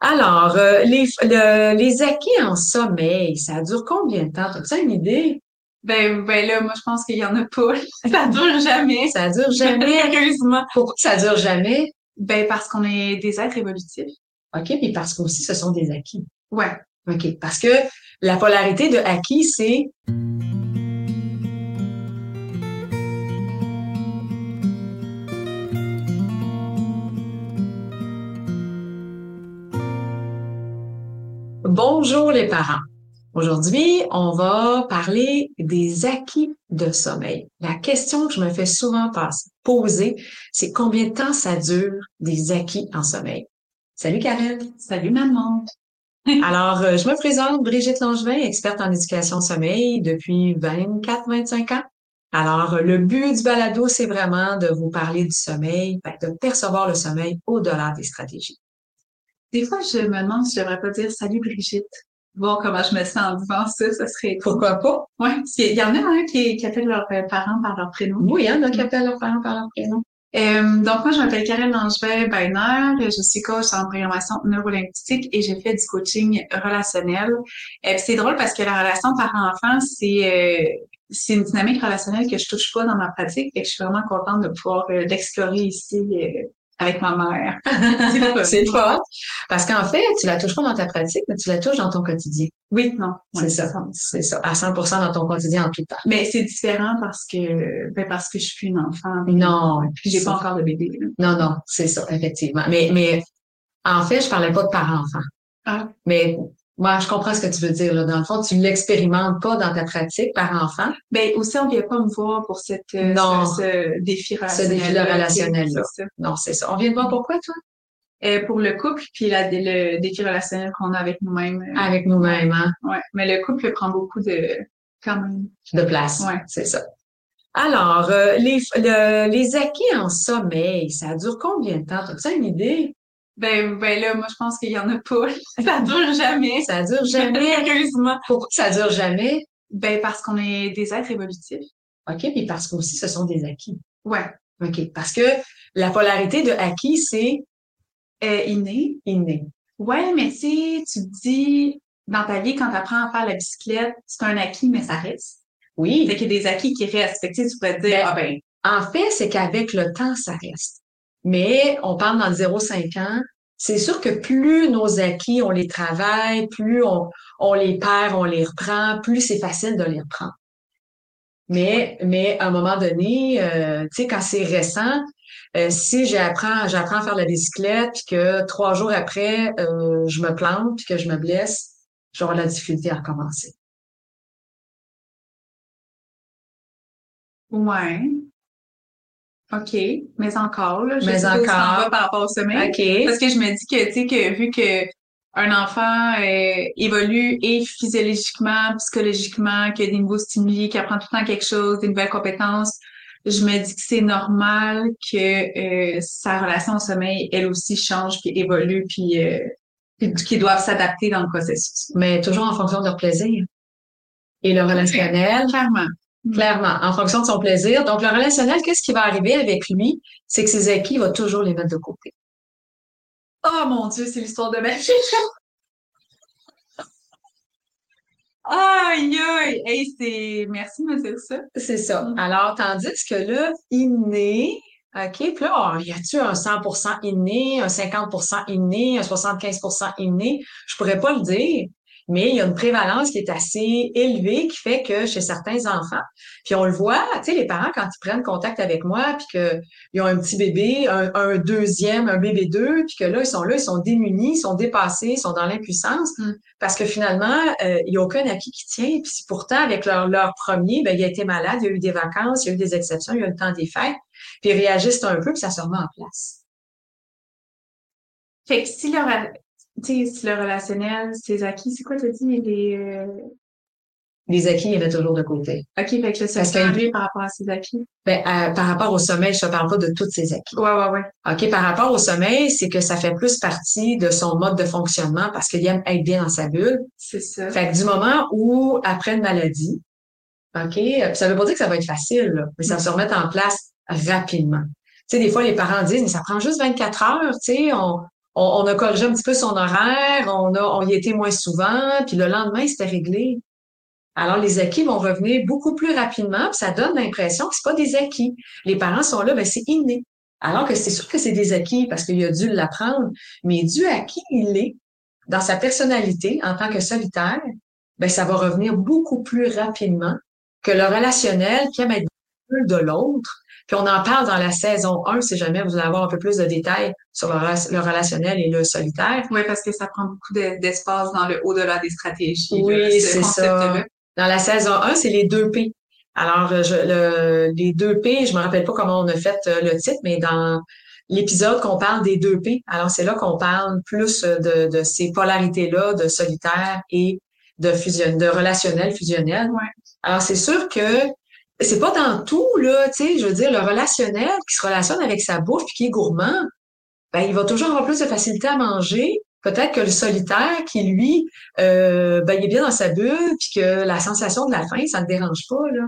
Alors, euh, les, le- les acquis en sommeil, ça dure combien de temps? As-tu une idée? Ben, ben là, moi, je pense qu'il y en a pas. Ça dure jamais. Ça dure jamais? Heureusement. Pourquoi ça dure jamais? Ben, parce qu'on est des êtres évolutifs. OK, puis parce qu'aussi, ce sont des acquis. Ouais. OK, parce que la polarité de acquis, c'est Bonjour les parents. Aujourd'hui, on va parler des acquis de sommeil. La question que je me fais souvent poser, c'est combien de temps ça dure des acquis en sommeil? Salut Karen. Salut, maman. Alors, euh, je me présente Brigitte Langevin, experte en éducation sommeil depuis 24-25 ans. Alors, le but du balado, c'est vraiment de vous parler du sommeil, de percevoir le sommeil au-delà des stratégies. Des fois, je me demande si je devrais pas dire salut, Brigitte. Voir comment je me sens en disant ça, ça serait. Pourquoi pas? Parce qu'il y en a un qui, qui appelle leurs euh, parents par leur prénom. Oui, il y en a qui appellent leurs parents par leur prénom. Euh, donc, moi, je m'appelle Karen Langevin Beiner. Je suis coach en programmation neurolinguistique et j'ai fait du coaching relationnel. Puis, c'est drôle parce que la relation parent-enfant, c'est euh, c'est une dynamique relationnelle que je touche pas dans ma pratique et que je suis vraiment contente de pouvoir euh, l'explorer ici euh, avec ma mère. C'est fun. Parce qu'en fait, tu la touches pas dans ta pratique, mais tu la touches dans ton quotidien. Oui, non. C'est ça. C'est ça. À 100% dans ton quotidien en tout temps. Mais c'est différent parce que ben parce que je suis une enfant. Non. Puis j'ai pas encore de bébé. là. Non, non, c'est ça, effectivement. Mais, mais, en fait, je parlais pas de parents-enfants. Ah. Mais, moi, je comprends ce que tu veux dire, là. Dans le fond, tu l'expérimentes pas dans ta pratique parent-enfant. Ben aussi, on vient pas me voir pour cette euh, Non. ce, ce défi relationnel. défi-là relationnel-là. C'est ça. Non, c'est ça. On vient de voir pourquoi, toi? Euh, pour le couple, puis la, le défi relationnel qu'on a avec nous-mêmes. euh, Avec nous-mêmes, hein? Ouais. Mais le couple prend beaucoup de quand même. De place. Ouais. C'est ça. Alors, euh, les, le- les acquis en sommeil, ça dure combien de temps? As-tu une idée? Ben, ben là, moi je pense qu'il y en a pas. Ça dure jamais. Ça dure jamais. Heureusement. Pourquoi ça dure jamais? Ben parce qu'on est des êtres évolutifs. OK, puis parce qu'aussi, ce sont des acquis. Ouais. OK, parce que la polarité de acquis, c'est Euh, inné. inné. Ouais, mais tu sais, tu te dis, dans ta vie, quand tu apprends à faire la bicyclette, c'est un acquis, mais ça reste. Oui. Fait qu'il y a des acquis qui restent. Fait que tu pourrais te dire, Ben, ah ben, En fait, c'est qu'avec le temps, ça reste. Mais on parle dans le 0-5 ans. C'est sûr que plus nos acquis, on les travaille, plus on, on les perd, on les reprend, plus c'est facile de les reprendre. Mais, mais à un moment donné, euh, tu sais, quand c'est récent, euh, si j'apprends, j'apprends à faire la bicyclette, puis que trois jours après, euh, je me plante, puis que je me blesse, j'aurai la difficulté à recommencer. ouais. OK. Mais encore, là, je Mais sais où encore. va par rapport au sommeil. OK. Parce que je me dis que, tu sais, que vu que un enfant euh, évolue et physiologiquement, psychologiquement, qu'il y a des nouveaux stimuli, qu'il apprend tout le temps quelque chose, des nouvelles compétences, je me dis que c'est normal que euh, sa relation au sommeil, elle aussi, change, puis évolue, puis, euh, puis qu'ils doivent s'adapter dans le processus. Mais toujours en fonction de leur plaisir. Et le relationnel, Clairement. Clairement, en fonction de son plaisir. Donc, le relationnel, qu'est-ce qui va arriver avec lui? C'est que ses acquis, il va toujours les mettre de côté. Oh mon Dieu, c'est l'histoire de ma vie. Aïe, aïe! Hey, c'est... Merci de me dire ça. C'est ça. Mm. Alors, tandis que là, inné, OK, puis là, oh, y a-tu un 100% inné, un 50% inné, un 75% inné? Je pourrais pas le dire, mais il y a une prévalence qui est assez élevée qui fait que chez certains enfants, puis on le voit, tu sais, les parents, quand ils prennent contact avec moi, puis qu'ils ont un petit bébé, un, un deuxième, un bébé deux, puis que là, ils sont là, ils sont démunis, ils sont dépassés, ils sont dans l'impuissance, Mm. parce que finalement, euh, il n'y a aucun acquis qui tient, puis pourtant, avec leur, leur premier, ben, il a été malade, il y a eu des vacances, il y a eu des exceptions, il y a eu le temps des fêtes, puis ils réagissent un peu, puis ça se remet en place. Fait que si le, re- tu sais, le relationnel, ses acquis, c'est quoi t'as dit? Les, euh, Les acquis, il y en a toujours de côté. OK, fait que que- change lui par rapport à ses acquis? Ben, euh, par rapport au sommeil, je ne parle pas de tous ces acquis. Ouais, ouais, ouais. OK, par rapport au sommeil, c'est que ça fait plus partie de son mode de fonctionnement parce qu'il aime être bien dans sa bulle. C'est ça. Fait que du moment où, après une maladie, OK, puis ça veut pas dire que ça va être facile, là, mais ça va se remettre en place rapidement. Tu sais, des fois, les parents disent, mais ça prend juste 24 heures, tu sais, on, on, a corrigé un petit peu son horaire, on on y était moins souvent, puis le lendemain, c'était réglé. Alors, les acquis vont revenir beaucoup plus rapidement, puis ça donne l'impression que c'est pas des acquis. Les parents sont là, ben c'est inné. Alors que c'est sûr que c'est des acquis parce qu'il a dû l'apprendre, mais dû à qui il est, dans sa personnalité en tant que solitaire, ben ça va revenir beaucoup plus rapidement que le relationnel qui aime être de l'autre. Puis on en parle dans la saison 1, si jamais vous voulez avoir un peu plus de détails sur le, relationnel et le solitaire. Oui, parce que ça prend beaucoup d'espace dans le au-delà des stratégies. Oui, c'est ça. Dans la saison 1, c'est les deux P. Alors, je, le, les deux P, je me rappelle pas comment on a fait euh, le titre, mais dans l'épisode qu'on parle des deux P, alors c'est là qu'on parle plus de, de ces polarités-là, de solitaire et de fusion, de relationnel fusionnel. Ouais. Alors, c'est sûr que c'est pas dans tout, là, tu sais, je veux dire, le relationnel qui se relationne avec sa bouffe puis qui est gourmand, ben, il va toujours avoir plus de facilité à manger, Peut-être que le solitaire qui, lui, euh, ben, il est bien dans sa bulle, puis que la sensation de la faim, ça ne dérange pas. Là.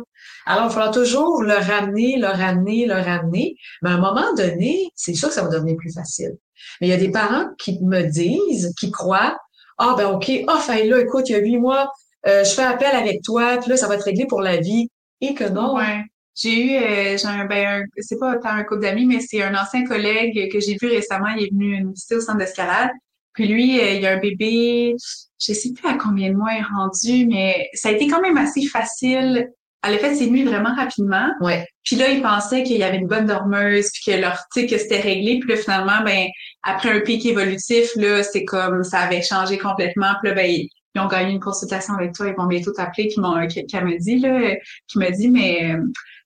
Alors, il faudra toujours le ramener, le ramener, le ramener. Mais à un moment donné, c'est sûr que ça va devenir plus facile. Mais il y a des parents qui me disent, qui croient, ah ben OK, ah, oh, là, écoute, il y a huit mois, euh, je fais appel avec toi, puis là, ça va être réglé pour la vie. Et que non. Ouais. J'ai eu, euh, j'ai un, ben, c'est pas tant un couple d'amis, mais c'est un ancien collègue que j'ai vu récemment. Il est venu me visiter au centre d'escalade. Puis lui, euh, il a un bébé, je sais plus à combien de mois il est rendu, mais ça a été quand même assez facile. Elle a fait ses nuits vraiment rapidement. Ouais. Puis là, il pensait qu'il y avait une bonne dormeuse, puis que leur, tu que c'était réglé. Puis là, finalement, ben après un pic évolutif, là, c'est comme ça avait changé complètement. Puis là, ben ils, ont gagné une consultation avec toi. Ils vont bientôt t'appeler. Qui m'ont, qui, qui m'a dit là, qui m'a dit, mais euh,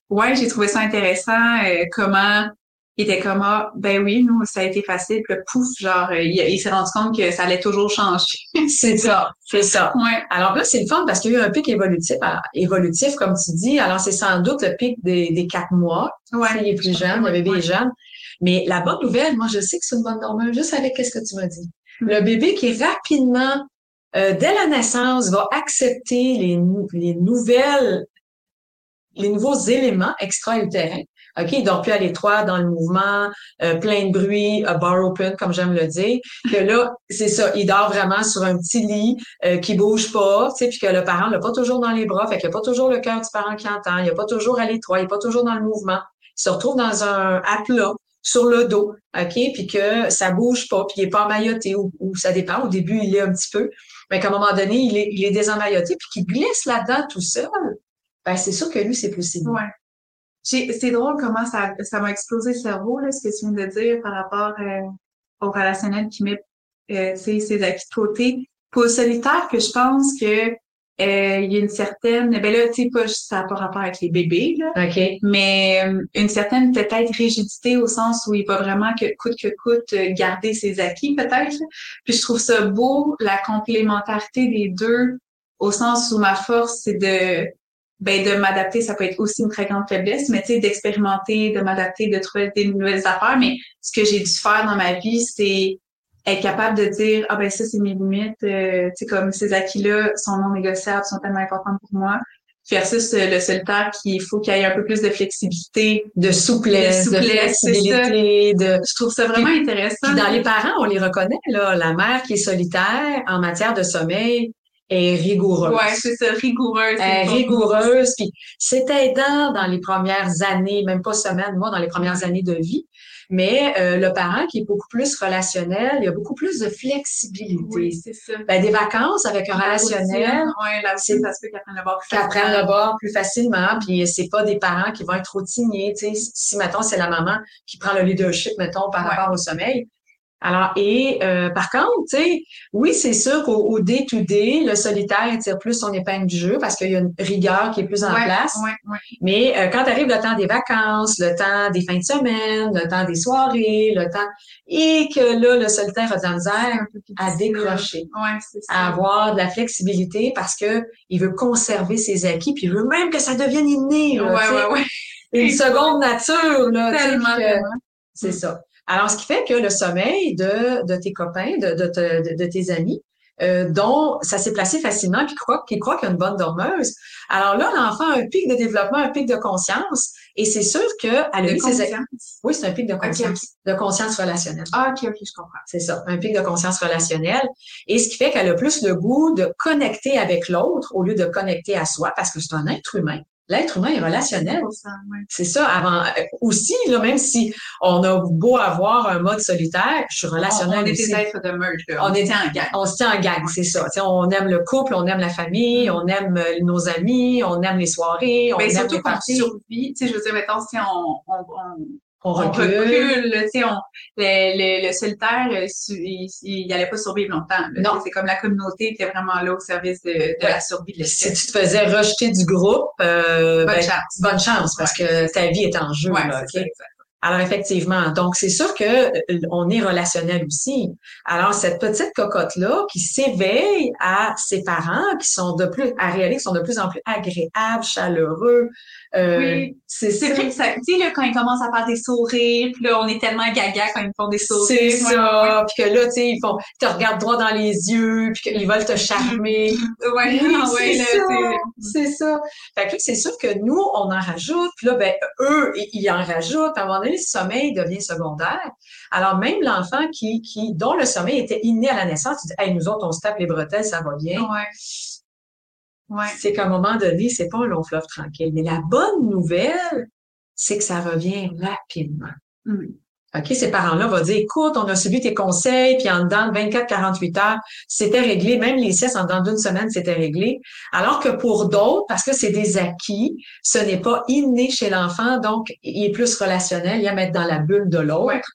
ouais, j'ai trouvé ça intéressant. Euh, comment il était comme ah ben oui nous ça a été facile puis pouf genre euh, il, s'est rendu compte que ça allait toujours changer c'est ça c'est ça ouais. alors là c'est le fun parce qu'il y a eu un pic évolutif évolutif comme tu dis alors c'est sans doute le pic des, des quatre mois ouais. les plus jeunes le bébé est jeune mais la bonne nouvelle moi je sais que c'est une bonne normale juste avec qu'est-ce que tu m'as dit le bébé qui rapidement euh, dès la naissance va accepter les, les nouvelles les nouveaux éléments extra-utérins OK, dort plus à l'étroit, dans le mouvement, euh, plein de bruit, a bar open, comme j'aime le dire. Que là, c'est ça, il dort vraiment sur un petit lit euh, qui bouge pas, tu sais, puis que le parent l'a pas toujours dans les bras, fait qu'il n'y a pas toujours le cœur du parent qui entend, il n'y a pas toujours à l'étroit, il n'est pas toujours dans le mouvement. Il se retrouve dans un à plat, sur le dos, OK, puis que ça bouge pas, puis il est pas emmailloté, ou, ça dépend. Au début, il est un petit peu, mais qu'à un moment donné, il est, il est désemmailloté, puis qu'il glisse là-dedans tout seul, ben c'est sûr que lui, c'est possible. Ouais. C'est drôle comment ça ça m'a explosé le cerveau, là, ce que tu viens de dire par rapport euh, au relationnel qui met euh, ses acquis de côté. Pour le solitaire, que je pense que euh, il y a une certaine, ben là, tu sais, pas ça n'a pas rapport avec les bébés, là, mais euh, une certaine peut-être rigidité au sens où il va vraiment que coûte que coûte garder ses acquis, peut-être. Puis je trouve ça beau, la complémentarité des deux, au sens où ma force, c'est de ben de m'adapter, ça peut être aussi une très grande faiblesse, mais tu sais, d'expérimenter, de m'adapter, de trouver des nouvelles affaires. Mais ce que j'ai dû faire dans ma vie, c'est être capable de dire ah ben ça c'est mes limites, euh, tu sais comme ces acquis-là sont non négociables, sont tellement importants pour moi. Versus le solitaire qu'il faut qu'il y ait un peu plus de flexibilité, de souplesse, de, souplesse, flexibilité. De... Je trouve ça vraiment intéressant. Puis dans les parents, on les reconnaît là. La mère qui est solitaire en matière de sommeil, est rigoureuse. Ouais, c'est ça, rigoureuse. Est rigoureuse, puis c'est aidant dans les premières années, même pas semaines, moi, dans les premières années de vie. Mais euh, le parent qui est beaucoup plus relationnel, il y a beaucoup plus de flexibilité. Oui, c'est ça. Ben, des vacances avec un relationnel. Oui, là aussi, parce qu'ils apprennent le bord plus facilement. apprennent le bord plus facilement, puis c'est pas des parents qui vont être routiniers. Tu sais, si, mettons, c'est la maman qui prend le leadership, mettons, par rapport au sommeil, alors, et euh, par contre, tu sais, oui, c'est sûr qu'au day-to-day, le solitaire tire plus son épingle du jeu parce qu'il y a une rigueur qui est plus en place. Mais euh, quand arrive le temps des vacances, le temps des fins de semaine, le temps des soirées, le temps... Et que là, le solitaire a de la misère à décrocher, à avoir de la flexibilité parce que il veut conserver ses acquis, puis il veut même que ça devienne inné. Là, Une seconde nature, là. Tellement, C'est ça. Alors, ce qui fait que le sommeil de, de tes copains, de, de, de, tes amis, euh, dont ça s'est placé facilement, puis croit, qui croit qu'il y a une bonne dormeuse. Alors là, l'enfant a un pic de développement, un pic de conscience, et c'est sûr qu'elle a mis ses... Oui, c'est un pic de conscience, de conscience relationnelle. Ah, ok, ok, je comprends. C'est ça, un pic de conscience relationnelle. Et ce qui fait qu'elle a plus le goût de connecter avec l'autre au lieu de connecter à soi, parce que c'est un être humain. L'être humain est relationnel. C'est ça, avant euh, aussi, là, même si on a beau avoir un mode solitaire, je suis On, relationnelle on est aussi. des êtres de là. On On était en gang. On se tient en gang, c'est ça. Tu sais, on aime le couple, on aime la famille, on aime euh, nos amis, on aime les soirées, on Mais aime surtout les parties. sais, je veux dire, mettons, si on, on, on, On on recule. recule, on, le, le, le solitaire, euh, il, il, il allait pas survivre longtemps. là. Non. C'est comme la communauté était vraiment là au service de, de la survie de Si tu te faisais rejeter du groupe, euh, Bonne ben, chance. bonne chance parce que ta vie est en jeu. Ouais, là, ça. Alors effectivement, donc c'est sûr que euh, on est relationnel aussi. Alors cette petite cocotte là qui s'éveille à ses parents qui sont de plus à réaliser qui sont de plus en plus agréables, chaleureux. Euh, Oui. c'est vrai que ça, tu sais, là, quand ils commencent à faire des sourires, puis là, on est tellement gaga quand ils font des sourires. C'est Ouais, ça. Puis que là, tu sais, ils font, ils te regardent droit dans les yeux, puis qu'ils veulent te charmer. Ouais, Oui, ouais, c'est ça. ça. Fait que là, c'est sûr que nous, on en rajoute. Puis là, ben, eux, ils ils en rajoutent. À un moment donné, le sommeil devient secondaire. Alors, même l'enfant qui, qui, dont le sommeil était inné à la naissance, il dit, hey, nous autres, on se tape les bretelles, ça va bien. Ouais. Ouais. C'est qu'à un moment donné, c'est pas un long fleuve tranquille. Mais la bonne nouvelle, c'est que ça revient rapidement. Mm. OK, ces parents-là vont dire, écoute, on a suivi tes conseils, puis en dedans de 24-48 heures, c'était réglé. Même les siestes, en dedans d'une semaine, c'était réglé. Alors que pour d'autres, parce que c'est des acquis, ce n'est pas inné chez l'enfant, donc il est plus relationnel, il aime être dans la bulle de l'autre.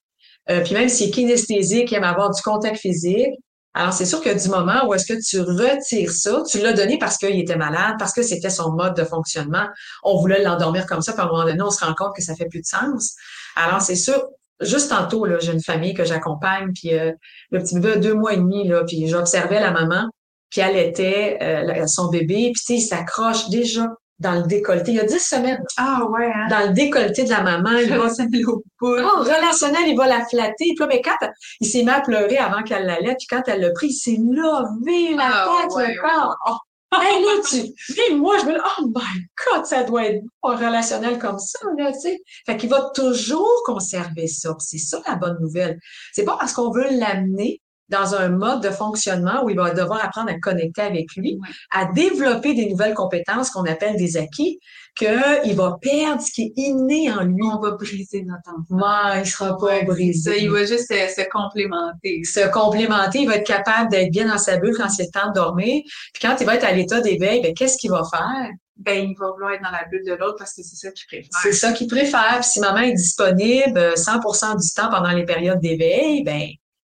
Euh, puis même s'il est kinesthésique, il aime avoir du contact physique. Alors, c'est sûr que du moment où est-ce que tu retires ça, tu l'as donné parce qu'il était malade, parce que c'était son mode de fonctionnement. On voulait l'endormir comme ça, puis à un moment donné, on se rend compte que ça fait plus de sens. Alors, c'est sûr, juste tantôt, là, j'ai une famille que j'accompagne, puis euh, le petit bébé a deux mois et demi, là, puis j'observais la maman, puis elle était euh, son bébé, puis il s'accroche déjà dans le décolleté. Il y a dix semaines, Ah, ouais, hein? dans le décolleté de la maman, il va au bout. Oh, relationnel, il va la flatter. Puis là, mais quand il s'est mis à pleurer avant qu'elle l'allait, puis quand elle l'a pris, il s'est levé la Ah, tête, ouais, le corps. Oh, hey, là, tu... Moi, je me dis, oh my God, ça doit être bon, un relationnel comme ça, là, tu sais. Fait qu'il va toujours conserver ça. C'est ça la bonne nouvelle. C'est pas parce qu'on veut l'amener dans un mode de fonctionnement où il va devoir apprendre à connecter avec lui, à développer des nouvelles compétences qu'on appelle des acquis, qu'il va perdre ce qui est inné en lui. On va briser notre enfant. Ouais, il sera pas Ouais, brisé. Ça, il va juste se, se complémenter. Se complémenter, il va être capable d'être bien dans sa bulle quand c'est le temps de dormir. Puis quand il va être à l'état d'éveil, ben qu'est-ce qu'il va faire? Ben, il va vouloir être dans la bulle de l'autre parce que c'est ça qu'il préfère. C'est ça qu'il préfère. Puis si maman est disponible euh, 100% du temps pendant les périodes d'éveil, ben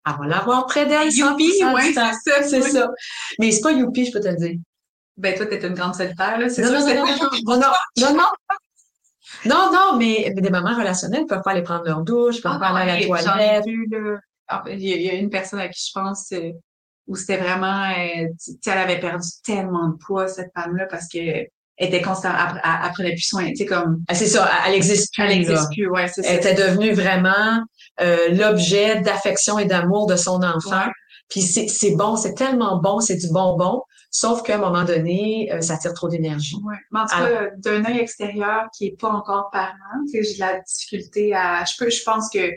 elle va l'avoir près d'elle 100% Youpi, temps. c'est ça, C'est oui. ça. Mais c'est pas youpi, je peux te le dire. Ben, toi, t'es une grande solitaire, là. C'est Non, sûr non, non, non, non, non, non, non. Non, non, mais, mais des mamans relationnelles peuvent pas aller prendre leur douche, peuvent Ah, pas aller à la toilette. vu, là. Ah, Il y, a- il y a une personne à qui je pense euh, où c'était vraiment, euh, tu sais, elle avait perdu tellement de poids, cette femme-là, parce que était constamment, elle, elle, elle prenait plus soin, tu sais, comme, Ah, C'est ça, elle existe plus. elle là. n'existe plus, ouais, c'est Elle ça. était devenue vraiment euh, l'objet d'affection et d'amour de son enfant. Ouais. Puis c'est c'est bon, c'est tellement bon, c'est du bonbon. Sauf qu'à un moment donné, euh, ça tire trop d'énergie. Ouais. Mais en tout Alors- cas, d'un œil extérieur qui est pas encore parent, j'ai de la difficulté à, je peux, je pense que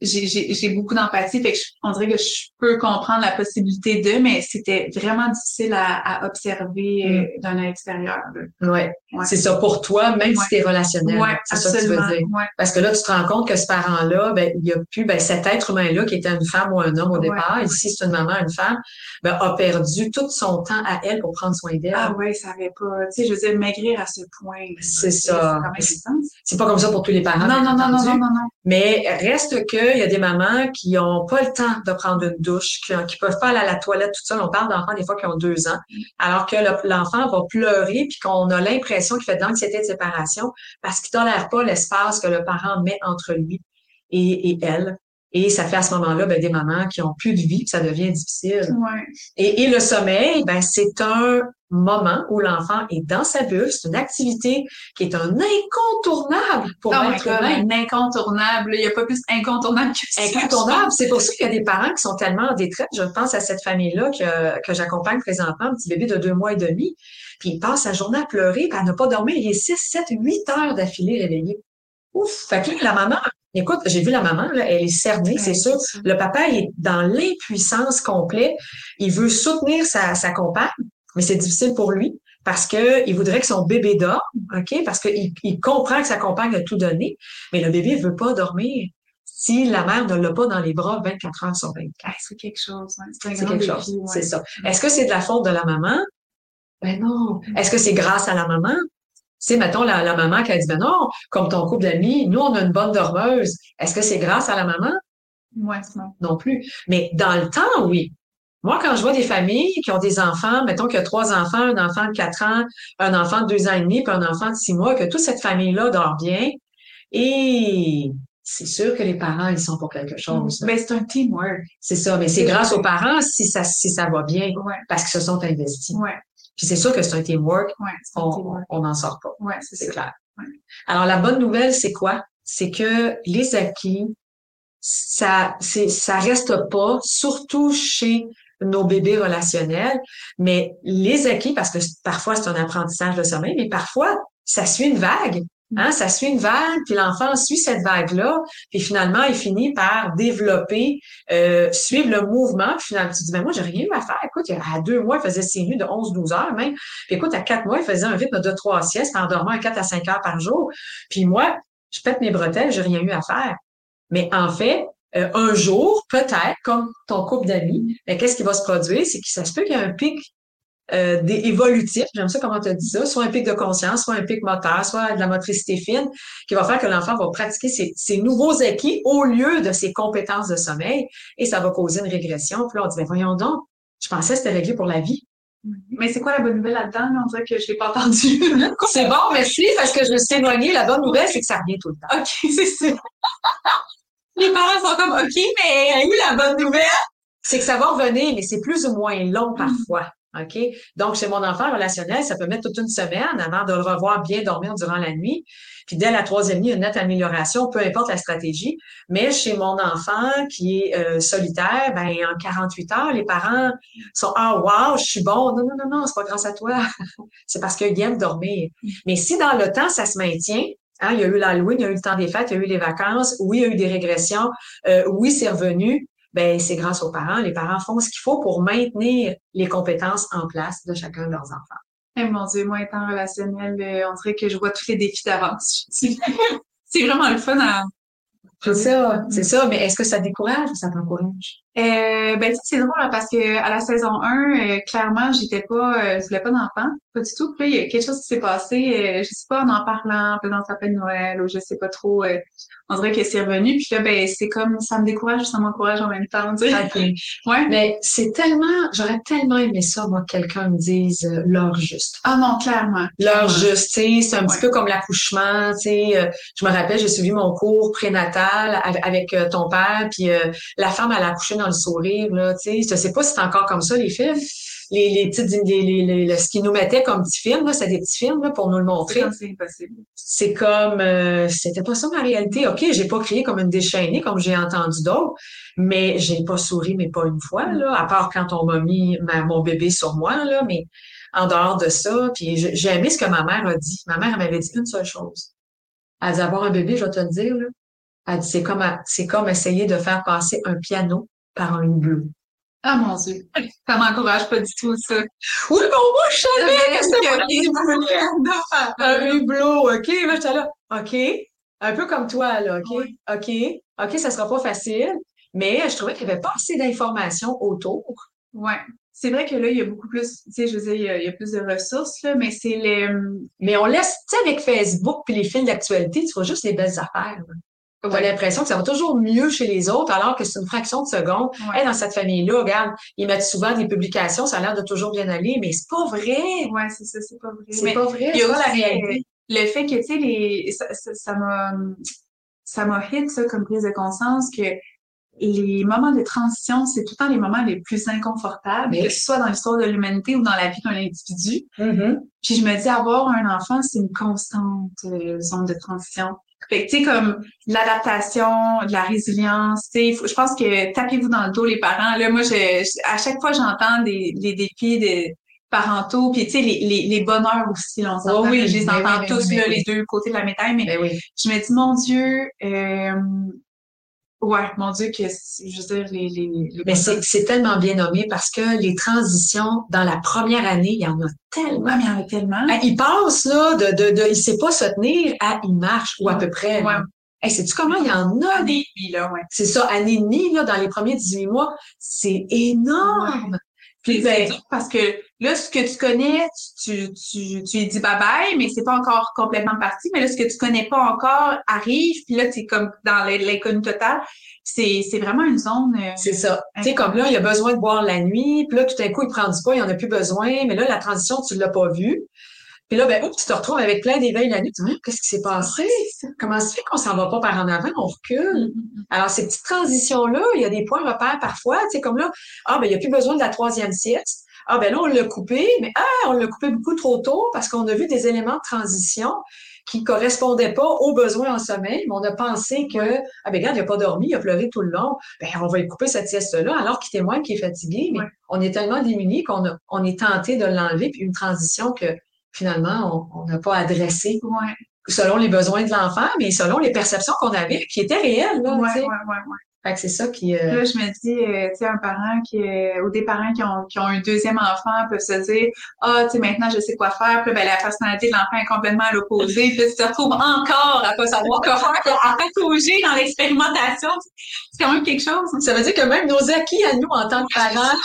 j'ai, beaucoup d'empathie, fait que je- on dirait que je peux comprendre la possibilité de, mais c'était vraiment difficile à, à observer euh, d'un œil extérieur. Ouais. Ouais. C'est ça pour toi, même si Ouais. t'es relationnel. Ouais, c'est ça que tu veux dire. Ouais. Parce que là, tu te rends compte que ce parent-là, ben, il y a plus, ben, cet être humain-là, qui était une femme ou un homme au départ, ici c'est une maman, une femme, ben, a perdu tout son temps à elle pour prendre soin d'elle. Ah ouais, ça avait pas, tu sais, je veux dire, maigrir à ce point. C'est c'est ça. C'est pas comme ça pour tous les parents. Non, non, non, non, non, non, non. Mais reste qu'il y a des mamans qui ont pas le temps de prendre une douche, qui, qui peuvent pas aller à la toilette toute seule. On parle d'enfants des fois qui ont deux ans, alors que le- l'enfant va pleurer puis qu'on a l'impression qu'il fait de l'anxiété de séparation parce qu'il tolère pas l'espace que le parent met entre lui et elle. Et ça fait à ce moment-là ben, des mamans qui ont plus de vie, puis ça devient difficile. Ouais. Et, et le sommeil, ben, c'est un moment où l'enfant est dans sa bulle. C'est une activité qui est un incontournable pour Oh l'être humain. un incontournable. Il n'y a pas plus incontournable que ça. Incontournable. C'est pour ça qu'il y a des parents qui sont tellement en détresse. Je pense à cette famille-là que, que j'accompagne présentement, un petit bébé de deux mois et demi. Puis il passe sa journée à pleurer, puis à ne pas dormir. Il est 6, 7, 8 heures d'affilée réveillé. Ouf! Fait que la maman, écoute, j'ai vu la maman, là, elle est cernée, c'est sûr. Le papa, il est dans l'impuissance complète. Il veut soutenir sa, sa compagne, mais c'est difficile pour lui parce que il voudrait que son bébé dorme, OK? Parce qu'il il comprend que sa compagne a tout donné, mais le bébé veut pas dormir si la mère ne l'a pas dans les bras 24 heures sur 24. Ah, c'est quelque chose. hein. C'est quelque défi, chose. ouais. C'est ça. Est-ce que c'est de la faute de la maman? Ben non. Est-ce que c'est grâce à la maman? C'est, mettons, la, la maman qui a dit, ben non, comme ton couple d'amis, nous, on a une bonne dormeuse. Est-ce que c'est grâce à la maman? Ouais, bon. non plus. Mais dans le temps, oui. Moi, quand je vois des familles qui ont des enfants, mettons qu'il y a trois enfants, un enfant de quatre ans, un enfant de deux ans et demi, puis un enfant de six mois, que toute cette famille-là dort bien, et c'est sûr que les parents, ils sont pour quelque chose. Ben, c'est un teamwork. C'est ça, mais c'est grâce aux parents si ça, si ça va bien, Ouais. parce qu'ils se sont investis. Ouais. Puis c'est sûr que c'est un teamwork, Ouais. Un on teamwork. n'en sort pas. Ouais, c'est clair. Ouais. Alors, la bonne nouvelle, c'est quoi? C'est que les acquis, ça, c'est, ça reste pas, surtout chez nos bébés relationnels, mais les acquis, parce que parfois c'est un apprentissage de sommeil, mais parfois ça suit une vague. Hein, ça suit une vague, puis l'enfant suit cette vague-là, puis finalement, il finit par développer, euh, suivre le mouvement, puis finalement, tu te dis, ben moi, j'ai rien eu à faire. Écoute, a- à deux mois, il faisait ses nuits de 11-12 heures même. Puis écoute, à quatre mois, il faisait un rythme de trois siestes en dormant à quatre à cinq heures par jour. Puis moi, je pète mes bretelles, j'ai rien eu à faire. Mais en fait, euh, un jour, peut-être, comme ton couple d'amis, ben, qu'est-ce qui va se produire? C'est que ça se peut qu'il y ait un pic euh, des- évolutif, j'aime ça comment tu as dit ça, soit un pic de conscience, soit un pic moteur, soit de la motricité fine, qui va faire que l'enfant va pratiquer ses, ses nouveaux acquis au lieu de ses compétences de sommeil, et ça va causer une régression. Puis là, on dit, ben voyons donc, je pensais que c'était réglé pour la vie. Mais c'est quoi la bonne nouvelle là-dedans? là? On dirait que je l'ai pas entendu. C'est bon, merci, parce que je me suis éloignée. La bonne nouvelle, c'est que ça revient tout le temps. OK, c'est ça. Les parents sont comme OK, mais où la bonne nouvelle? c'est que ça va revenir, mais c'est plus ou moins long parfois. OK? Donc, chez mon enfant relationnel, ça peut mettre toute une semaine avant de le revoir bien dormir durant la nuit. Puis dès la troisième nuit, une nette amélioration, peu importe la stratégie. Mais chez mon enfant qui est euh, solitaire, ben en 48 heures, les parents sont Ah wow, je suis bon. Non, non, non, non, c'est pas grâce à toi. c'est parce qu'ils aiment dormir. Mais si dans le temps, ça se maintient, hein, il y a eu l'Halloween, il y a eu le temps des fêtes, il y a eu les vacances, oui, il y a eu des régressions, euh, oui, c'est revenu, ben c'est grâce aux parents. Les parents font ce qu'il faut pour maintenir les compétences en place de chacun de leurs enfants. Eh mon Dieu, moi étant relationnel, euh, on dirait que je vois tous les défis d'avance. c'est vraiment le fun à. C'est ça, c'est ça. Mais est-ce que ça décourage ou ça t'encourage? Euh, ben tu sais, c'est drôle hein, parce que à la saison 1, euh, clairement, j'étais pas, euh, je voulais pas d'enfant, pas du tout. Puis là, il y a quelque chose qui s'est passé, euh, je sais pas, en en parlant, peut-être dans sa de Noël, ou je sais pas trop. euh, on dirait que c'est revenu. Puis là, ben c'est comme ça me décourage, ça m'encourage en même temps. Tu sais. Ouais. Mais c'est tellement, j'aurais tellement aimé ça, moi, que quelqu'un me dise euh, l'heure juste. Ah non, clairement. L'heure juste, tu sais, c'est un petit peu comme l'accouchement, tu sais. euh, je me rappelle, j'ai suivi mon cours prénatal avec, ton père, puis euh, la femme, a accouché dans le sourire, là, tu sais. Je sais pas si c'est encore comme ça, les films. Les, les petites, les, les, les- le- ce qu'ils nous mettaient comme petits films, là, c'est des petits films, là, pour nous le montrer. C'est c'est impossible. c'est comme euh, c'était pas ça ma réalité. OK, j'ai pas crié comme une déchaînée comme j'ai entendu d'autres, mais j'ai pas souri mais pas une fois là, à part quand on m'a mis ma- mon bébé sur moi là, mais en dehors de ça, puis j'ai aimé ce que ma mère a dit. Ma mère elle m'avait dit une seule chose. Elle dit avoir un bébé, je vais te le dire là. Elle dit c'est comme c'est comme essayer de faire passer un piano par un hublot. Ah mon Dieu. Ça m'encourage pas du tout, ça. Oui, mais moi je savais que c'était un hublot, OK? Là, j'étais là, OK. Un peu comme toi, là, OK? Oui. OK. OK, ça sera pas facile, mais je trouvais qu'il n'y avait pas assez d'informations autour. Ouais. C'est vrai que là, il y a beaucoup plus, tu sais, je veux dire, il y a, il y a plus de ressources, là, mais c'est les, Mais on laisse, tu sais, avec Facebook puis les fils d'actualité, tu vois juste les belles affaires. là. T'as Ouais. l'impression que ça va toujours mieux chez les autres, alors que c'est une fraction de seconde. Ouais. Hey, dans cette famille-là, regarde, ils mettent souvent des publications, ça a l'air de toujours bien aller, mais c'est pas vrai. Ouais, c'est ça, c'est pas vrai. C'est pas vrai, il y a la réalité. le fait que, tu sais, les, ça m'a, ça m'a hit, ça, comme prise de conscience que les moments de transition, c'est tout le temps les moments les plus inconfortables, que ce soit dans l'histoire de l'humanité ou dans la vie d'un individu. Mm-hmm. Puis je me dis, avoir un enfant, c'est une constante euh, zone de transition. Fait que, tu sais, comme l'adaptation, de la résilience, tu sais, je pense que tapez-vous dans le dos, les parents. Là, moi, je, à chaque fois, j'entends des, des défis de parentaux, puis tu sais, les, les, les bonheurs aussi, là, on s'entend, Oh oui, je les ben entends oui, ben tous, oui, là, ben les deux côtés de la médaille, mais Ben je me dis, mon Dieu, euh, ouais, mon Dieu, que, je veux dire, les, les, les Mais c'est c'est tellement bien nommé parce que les transitions dans la première année, il y en a tellement. Ouais, mais il y en a tellement. Hey, il passe là de, de, de il sait pas se tenir à il marche ou à peu près. Ouais. Hey, sais-tu comment? Il y en a des là, ouais. c'est ça, année et demie, là, dans les premiers 18 mois, c'est énorme. Puis ben, c'est parce que là, ce que tu connais, tu, tu, tu dis bye bye, mais c'est pas encore complètement parti. Mais là, ce que tu connais pas encore arrive, puis là, tu es comme dans l'inconnu total. C'est, c'est vraiment une zone. euh, c'est ça. Tu sais, comme là, il a besoin de boire la nuit, puis là, tout à coup, il prend du poids, il en a plus besoin, mais là, la transition, tu l'as pas vue. Puis là, ben, oups, tu te retrouves avec plein d'éveils la nuit. Tu te dis, qu'est-ce qui s'est passé? Comment ça fait qu'on s'en va pas par en avant, on recule? Mm, Alors, ces petites transitions-là, il y a des points repères parfois, tu sais, comme là, ah, ben, il n'y a plus besoin de la troisième sieste. Ah, ben là, on l'a coupé, mais ah, on l'a coupé beaucoup trop tôt parce qu'on a vu des éléments de transition qui correspondaient pas aux besoins en sommeil, mais on a pensé que, ah, ben, regarde, il n'a pas dormi, il a pleuré tout le long, ben, on va lui couper cette sieste-là, alors qu'il témoigne qu'il est fatigué, mais Ouais. on est tellement démunis qu'on on est tenté de l'enlever, puis une transition que, finalement, on n'a pas adressée Ouais, selon les besoins de l'enfant, mais selon les perceptions qu'on avait, qui étaient réelles, là, ouais. Fait que c'est ça qui... euh, Là, je me dis, euh, tu sais, un parent qui, euh, ou des parents qui ont, qui ont un deuxième enfant peuvent se dire, ah, tu sais, maintenant, je sais quoi faire. Puis ben, la personnalité de l'enfant est complètement à l'opposé. Puis tu te retrouves encore à pas savoir quoi faire, à patauger dans l'expérimentation. C'est quand même quelque chose. Ça veut dire que même nos acquis à nous en tant que parents,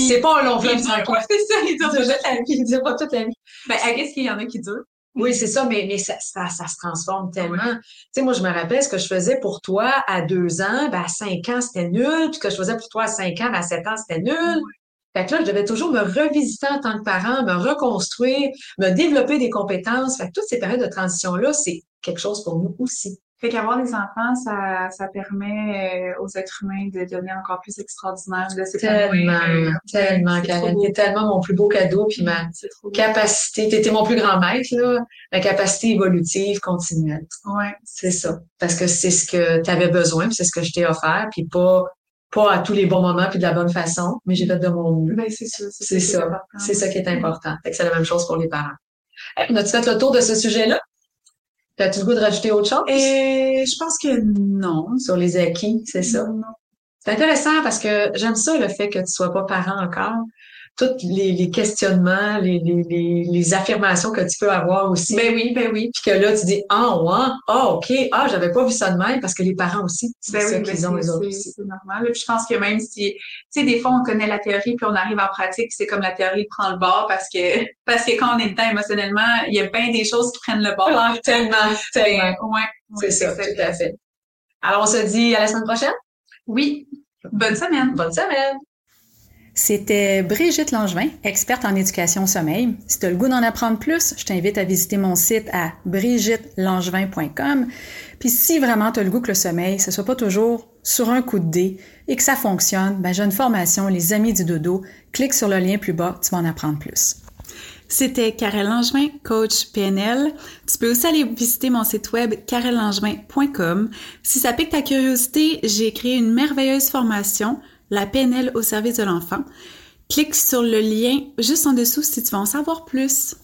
c'est pas un long fleuve Ils- tranquille. C'est ça, durent dure toute la vie. Il dure pas toute la vie. Ben, à qu'est-ce qu'il y en a qui durent? Oui, c'est ça, mais, mais ça, ça, ça se transforme tellement. Tu sais, moi, je me rappelle ce que je faisais pour toi à deux ans, ben, à cinq ans, c'était nul. Puis ce que je faisais pour toi à cinq ans, ben, à sept ans, c'était nul. Fait que là, je devais toujours me revisiter en tant que parent, me reconstruire, me développer des compétences. Fait que toutes ces périodes de transition-là, c'est quelque chose pour nous aussi. Fait qu'avoir des enfants, ça, ça permet euh, aux êtres humains de devenir encore plus extraordinaires, de s'épanouir. Tellement, tellement, Karen. T'es tellement mon plus beau cadeau, puis ma capacité, t'étais mon plus grand maître, là, ma capacité évolutive continuelle. Ouais. C'est ça. Parce que c'est ce que tu avais besoin, puis c'est ce que je t'ai offert, puis pas, pas à tous les bons moments, puis de la bonne façon, mais j'ai fait de mon mieux. Ben, c'est ça. C'est ça. C'est ça qui est important. Fait que c'est la même chose pour les parents. Hey, on a-tu fait le tour de ce sujet-là? T'as-tu le goût de rajouter autre chose? Et je pense que non. Sur les acquis, c'est ça. Non. C'est intéressant parce que j'aime ça, le fait que tu sois pas parent encore. Tous les, les questionnements, les, les, les, les affirmations que tu peux avoir aussi. Ben oui, ben oui. Puis que là, tu dis, ah, ouais, ah, OK, ah, j'avais pas vu ça de même parce que les parents aussi, c'est Ben ça oui, ben qu'ils ont, c'est- les autres c'est- aussi. C'est normal. Puis je pense que même si, tu sais, des fois, on connaît la théorie, puis on arrive en pratique, c'est comme la théorie prend le bord parce que, parce que quand on est dedans émotionnellement, il y a bien des choses qui prennent le bord. Ah, tellement, tellement. Ben, ouais. C'est ça, tout à fait. Alors, on se dit à la semaine prochaine? Oui. Bonne semaine. Bonne semaine. C'était Brigitte Langevin, experte en éducation au sommeil. Si tu as le goût d'en apprendre plus, je t'invite à visiter mon site à brigittelangevin.com. Puis si vraiment tu as le goût que le sommeil, ce soit pas toujours sur un coup de dé et que ça fonctionne, ben j'ai une formation Les Amis du Dodo. Clique sur le lien plus bas, tu vas en apprendre plus. C'était Karel Langevin, coach PNL. Tu peux aussi aller visiter mon site web karellangevin.com. Si ça pique ta curiosité, j'ai créé une merveilleuse formation, la PNL au service de l'enfant. Clique sur le lien juste en dessous si tu veux en savoir plus.